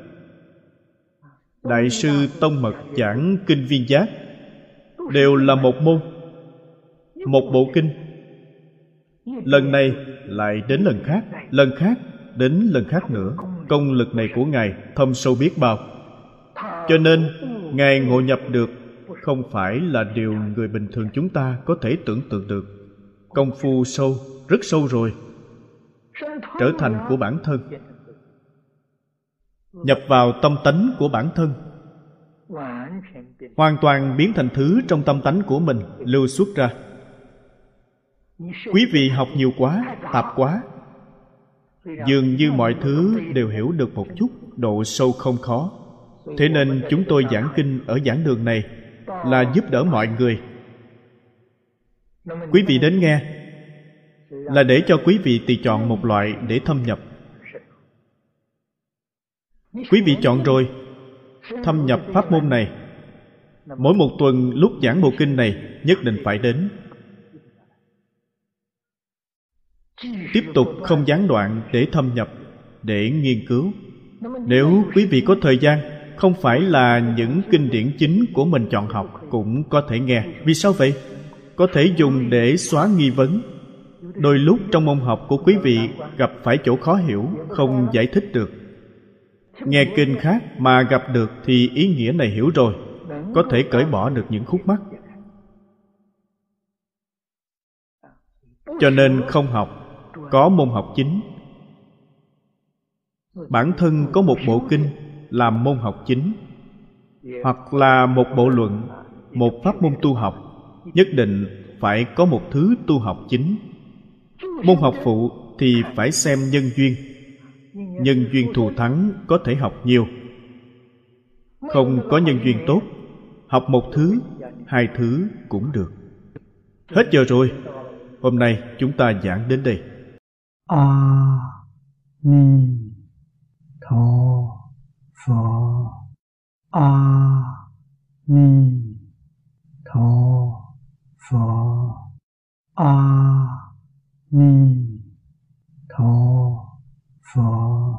đại sư tông mật giảng kinh viên giác đều là một môn, một bộ kinh. Lần này lại đến lần khác lần khác đến lần khác nữa. Công lực này của ngài thâm sâu biết bao. Cho nên, ngài ngộ nhập được không phải là điều người bình thường chúng ta có thể tưởng tượng được. Công phu sâu, rất sâu rồi, trở thành của bản thân. Ừ. nhập vào tâm tánh của bản thân. Hoàn toàn biến thành thứ trong tâm tánh của mình, lưu xuất ra. Quý vị học nhiều quá, tạp quá. Dường như mọi thứ đều hiểu được một chút, độ sâu không khó. Thế nên chúng tôi giảng kinh ở giảng đường này là giúp đỡ mọi người. Quý vị đến nghe, là để cho quý vị tùy chọn một loại để thâm nhập quý vị chọn rồi. Thâm nhập pháp môn này. Mỗi một tuần lúc giảng bộ kinh này nhất định phải đến. Tiếp tục không gián đoạn để thâm nhập, để nghiên cứu. Nếu quý vị có thời gian, không phải là những kinh điển chính của mình chọn học cũng có thể nghe. Vì sao vậy? Có thể dùng để xóa nghi vấn. Đôi lúc trong môn học của quý vị gặp phải chỗ khó hiểu, không giải thích được nghe kinh khác mà gặp được thì ý nghĩa này hiểu rồi. Có thể cởi bỏ được những khúc mắc. Cho nên không học, có môn học chính. Bản thân có một bộ kinh làm môn học chính, hoặc là một bộ luận, một pháp môn tu học, nhất định phải có một thứ tu học chính. Môn học phụ thì phải xem nhân duyên nhân duyên thù thắng có thể học nhiều không có nhân duyên tốt, học một thứ, hai thứ cũng được hết giờ rồi hôm nay chúng ta giảng đến đây a ni tho pho. a ni tho pho. a ni tho. 佛。